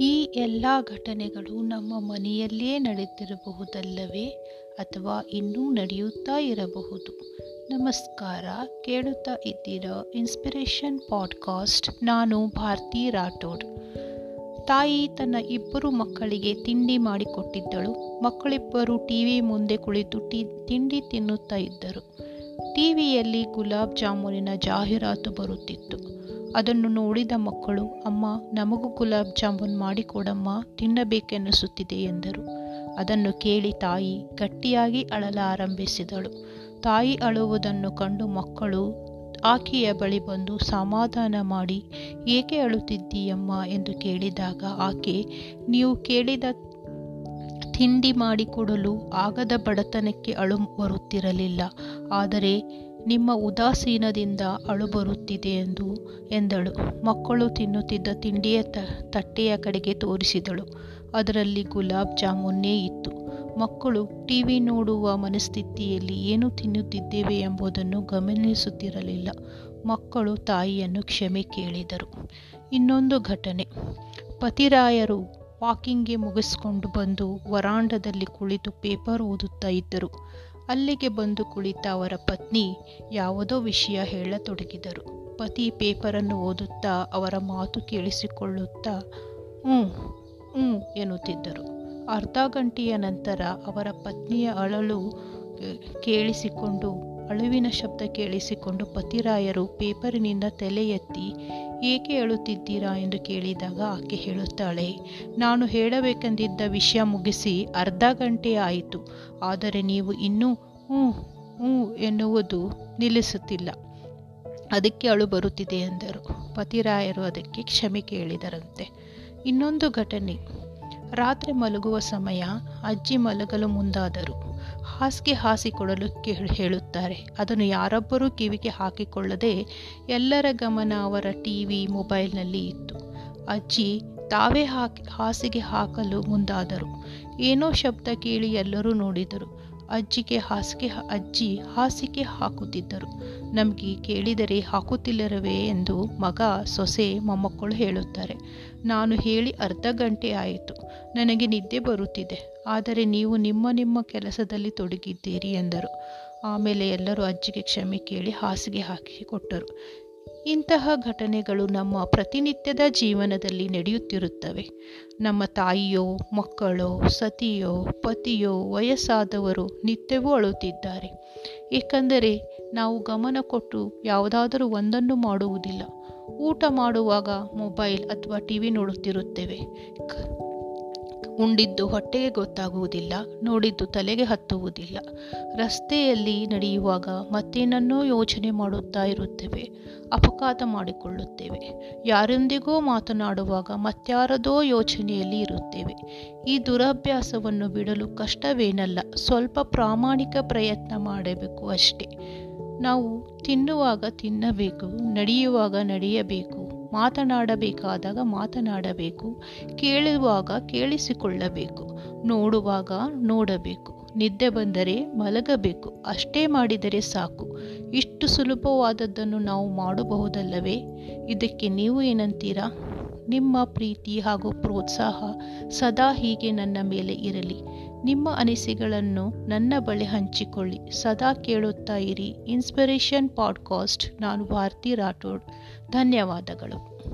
ಎಲ್ಲ ಘಟನೆಗಳು ನಮ್ಮ ಮನೆಯಲ್ಲೇ ನಡೆದಿರಬಹುದಲ್ಲವೇ ಅಥವಾ ಇನ್ನೂ ನಡೆಯುತ್ತಾ ಇರಬಹುದು? ನಮಸ್ಕಾರ, ಕೇಳುತ್ತಾ ಇದ್ದೀರಾ ಇನ್ಸ್ಪಿರೇಷನ್ ಪಾಡ್ಕಾಸ್ಟ್ ನಾನು ಭಾರತಿ ರಾಠೋಡ್. ತಾಯಿ ತನ್ನ ಇಬ್ಬರು ಮಕ್ಕಳಿಗೆ ತಿಂಡಿ ಮಾಡಿಕೊಟ್ಟಿದ್ದಳು. ಮಕ್ಕಳಿಬ್ಬರು ಟಿ ವಿ ಮುಂದೆ ಕುಳಿತು ಟಿ, ತಿಂಡಿ ತಿನ್ನುತ್ತಾ ಇದ್ದರು. ಟಿವಿಯಲ್ಲಿ ಗುಲಾಬ್ ಜಾಮೂನಿನ ಜಾಹೀರಾತು ಬರುತ್ತಿತ್ತು. ಅದನ್ನು ನೋಡಿದ ಮಕ್ಕಳು, ಅಮ್ಮ, ನಮಗೂ ಗುಲಾಬ್ ಜಾಮೂನ್ ಮಾಡಿಕೊಡಮ್ಮ, ತಿನ್ನಬೇಕೆನ್ನಿಸುತ್ತಿದೆ ಎಂದರು. ಅದನ್ನು ಕೇಳಿ ತಾಯಿ ಗಟ್ಟಿಯಾಗಿ ಅಳಲಾರಂಭಿಸಿದಳು ತಾಯಿ ಅಳುವುದನ್ನು ಕಂಡು ಮಕ್ಕಳು ಆಕೆಯ ಬಳಿ ಬಂದು, ಸಮಾಧಾನ ಮಾಡಿ, ಏಕೆ ಅಳುತ್ತಿದ್ದೀಯಮ್ಮ? ಎಂದು ಕೇಳಿದಾಗ ಆಕೆ, ನೀವು ಕೇಳಿದ ತಿಂಡಿ ಮಾಡಿಕೊಡಲು ಆಗದ ಬಡತನಕ್ಕೆ ಅಳು, ಬರುತ್ತಿರಲಿಲ್ಲ. ಆದರೆ ನಿಮ್ಮ ಉದಾಸೀನದಿಂದ ಅಳು ಬರುತ್ತಿದೆ ಎಂದು ಎಂದಳು. ಮಕ್ಕಳು ತಿನ್ನುತ್ತಿದ್ದ ತಿಂಡಿಯ ತಟ್ಟೆಯ ಕಡೆಗೆ ತೋರಿಸಿದಳು. ಅದರಲ್ಲಿ ಗುಲಾಬ್ ಜಾಮೂನ್ನೇ ಇತ್ತು. ಮಕ್ಕಳು ಟಿವಿ ನೋಡುವ ಮನಸ್ಥಿತಿಯಲ್ಲಿ ಏನು ತಿನ್ನುತ್ತಿದ್ದೇವೆ ಎಂಬುದನ್ನು ಗಮನಿಸುತ್ತಿರಲಿಲ್ಲ. ಮಕ್ಕಳು ತಾಯಿಯನ್ನು ಕ್ಷಮೆ ಕೇಳಿದರು. ಇನ್ನೊಂದು ಘಟನೆ. ಪತಿರಾಯರು ವಾಕಿಂಗ್ಗೆ ಮುಗಿಸ್ಕೊಂಡು ಬಂದು ವರಾಂಡದಲ್ಲಿ ಕುಳಿತು ಪೇಪರ್ ಓದುತ್ತಾ ಇದ್ದರು. ಅಲ್ಲಿಗೆ ಬಂದು ಕುಳಿತ ಅವರ ಪತ್ನಿ ಯಾವುದೋ ವಿಷಯ ಹೇಳತೊಡಗಿದರು. ಪತಿ ಪೇಪರನ್ನು ಓದುತ್ತಾ ಅವರ ಮಾತು ಕೇಳಿಸಿಕೊಳ್ಳುತ್ತಾ, ಹ್ಞೂ ಹ್ಞೂ, ಎನ್ನುತ್ತಿದ್ದರು. ಅರ್ಧ ಗಂಟೆಯ ನಂತರ ಅವರ ಪತ್ನಿಯ ಅಳಲು ಕೇಳಿಸಿಕೊಂಡು, ಅಳುವಿನ ಶಬ್ದ ಕೇಳಿಸಿಕೊಂಡು ಪತಿರಾಯರು ಪೇಪರಿನಿಂದ ತಲೆ ಎತ್ತಿ ಏಕೆ ಹೇಳುತ್ತಿದ್ದೀರಾ ಎಂದು ಕೇಳಿದಾಗ ಆಕೆ ಹೇಳುತ್ತಾಳೆ, ನಾನು ಹೇಳಬೇಕೆಂದಿದ್ದ ವಿಷಯ ಮುಗಿಸಿ ಅರ್ಧ ಗಂಟೆ ಆಯಿತು. ಆದರೆ ನೀವು ಇನ್ನೂ ಹ್ಞೂ ಹ್ಞೂ ಎನ್ನುವುದು ನಿಲ್ಲಿಸುತ್ತಿಲ್ಲ. ಅದಕ್ಕೆ ಅಳು ಬರುತ್ತಿದೆ ಎಂದರು. ಪತಿರಾಯರು ಅದಕ್ಕೆ ಕ್ಷಮೆ ಕೇಳಿದರಂತೆ. ಇನ್ನೊಂದು ಘಟನೆ. ರಾತ್ರಿ ಮಲಗುವ ಸಮಯ ಅಜ್ಜಿ ಮಲಗಲು ಮುಂದಾದರು. ಹಾಸಿಗೆ ಹಾಸಿಕೊಡಲು ಹೇಳುತ್ತಾರೆ. ಅದನ್ನು ಯಾರೊಬ್ಬರೂ ಕಿವಿಗೆ ಹಾಕಿಕೊಳ್ಳದೆ ಎಲ್ಲರ ಗಮನ ಅವರ ಟಿವಿ ಮೊಬೈಲ್ನಲ್ಲಿ ಇತ್ತು. ಅಜ್ಜಿ ತಾವೇ ಹಾಕಿ, ಹಾಸಿಗೆ ಹಾಕಲು ಮುಂದಾದರು. ಏನೋ ಶಬ್ದ ಕೇಳಿ ಎಲ್ಲರೂ ನೋಡಿದರು. ಅಜ್ಜಿಗೆ ಹಾಸಿಗೆ ಅಜ್ಜಿ ಹಾಸಿಗೆ ಹಾಕುತ್ತಿದ್ದರು. ನಮಗೆ ಕೇಳಿದರೆ ಹಾಕುತ್ತಿಲ್ಲರವೇ ಎಂದು ಮಗ ಸೊಸೆ ಮೊಮ್ಮಕ್ಕಳು ಹೇಳುತ್ತಾರೆ. ನಾನು ಹೇಳಿ ಅರ್ಧ ಗಂಟೆ ಆಯಿತು. ನನಗೆ ನಿದ್ದೆ ಬರುತ್ತಿದೆ. ಆದರೆ ನೀವು ನಿಮ್ಮ ನಿಮ್ಮ ಕೆಲಸದಲ್ಲಿ ತೊಡಗಿದ್ದೀರಿ ಎಂದರು. ಆಮೇಲೆ ಎಲ್ಲರೂ ಅಜ್ಜಿಗೆ ಕ್ಷಮೆ ಕೇಳಿ ಹಾಸಿಗೆ ಹಾಕಿ ಕೊಟ್ಟರು. ಇಂತಹ ಘಟನೆಗಳು ನಮ್ಮ ಪ್ರತಿನಿತ್ಯದ ಜೀವನದಲ್ಲಿ ನಡೆಯುತ್ತಿರುತ್ತವೆ. ನಮ್ಮ ತಾಯಿಯೋ, ಮಕ್ಕಳೋ, ಸತಿಯೋ, ಪತಿಯೋ, ವಯಸ್ಸಾದವರು ನಿತ್ಯವೂ ಅಳುತ್ತಿದ್ದಾರೆ. ಏಕೆಂದರೆ ನಾವು ಗಮನ ಕೊಟ್ಟು ಯಾವುದಾದರೂ ಒಂದನ್ನು ಮಾಡುವುದಿಲ್ಲ. ಊಟ ಮಾಡುವಾಗ ಮೊಬೈಲ್ ಅಥವಾ ಟಿ ವಿ ನೋಡುತ್ತಿರುತ್ತೇವೆ. ಉಂಡಿದ್ದು ಹೊಟ್ಟೆಗೆ ಗೊತ್ತಾಗುವುದಿಲ್ಲ, ನೋಡಿದ್ದು ತಲೆಗೆ ಹತ್ತುವುದಿಲ್ಲ. ರಸ್ತೆಯಲ್ಲಿ ನಡೆಯುವಾಗ ಮತ್ತೇನನ್ನೋ ಯೋಚನೆ ಮಾಡುತ್ತಾ ಇರುತ್ತೇವೆ, ಅಪಘಾತ ಮಾಡಿಕೊಳ್ಳುತ್ತೇವೆ. ಯಾರೊಂದಿಗೋ ಮಾತನಾಡುವಾಗ ಮತ್ಯಾರದೋ ಯೋಚನೆಯಲ್ಲಿ ಇರುತ್ತೇವೆ. ಈ ದುರಭ್ಯಾಸವನ್ನು ಬಿಡಲು ಕಷ್ಟವೇನಲ್ಲ, ಸ್ವಲ್ಪ ಪ್ರಾಮಾಣಿಕ ಪ್ರಯತ್ನ ಮಾಡಬೇಕು ಅಷ್ಟೇ. ನಾವು ತಿನ್ನುವಾಗ ತಿನ್ನಬೇಕು, ನಡೆಯುವಾಗ ನಡೆಯಬೇಕು. ಮಾತನಾಡಬೇಕಾದಾಗ ಮಾತನಾಡಬೇಕು. ಕೇಳುವಾಗ ಕೇಳಿಸಿಕೊಳ್ಳಬೇಕು. ನೋಡುವಾಗ ನೋಡಬೇಕು. ನಿದ್ದೆ ಬಂದರೆ ಮಲಗಬೇಕು. ಅಷ್ಟೇ ಮಾಡಿದರೆ ಸಾಕು. ಇಷ್ಟು ಸುಲಭವಾದದ್ದನ್ನು ನಾವು ಮಾಡಬಹುದಲ್ಲವೇ? ಇದಕ್ಕೆ ನೀವು ಏನಂತೀರಾ? ನಿಮ್ಮ ಪ್ರೀತಿ ಹಾಗೂ ಪ್ರೋತ್ಸಾಹ ಸದಾ ಹೀಗೆ ನನ್ನ ಮೇಲೆ ಇರಲಿ. ನಿಮ್ಮ ಅನಿಸಿಕೆಗಳನ್ನು ನನ್ನ ಬಳಿ ಹಂಚಿಕೊಳ್ಳಿ. ಸದಾ ಕೇಳುತ್ತಾ ಇರಿ. Inspiration podcast. ನಾನು ಭಾರತಿ ರಾಠೋಡ್. ಧನ್ಯವಾದಗಳು.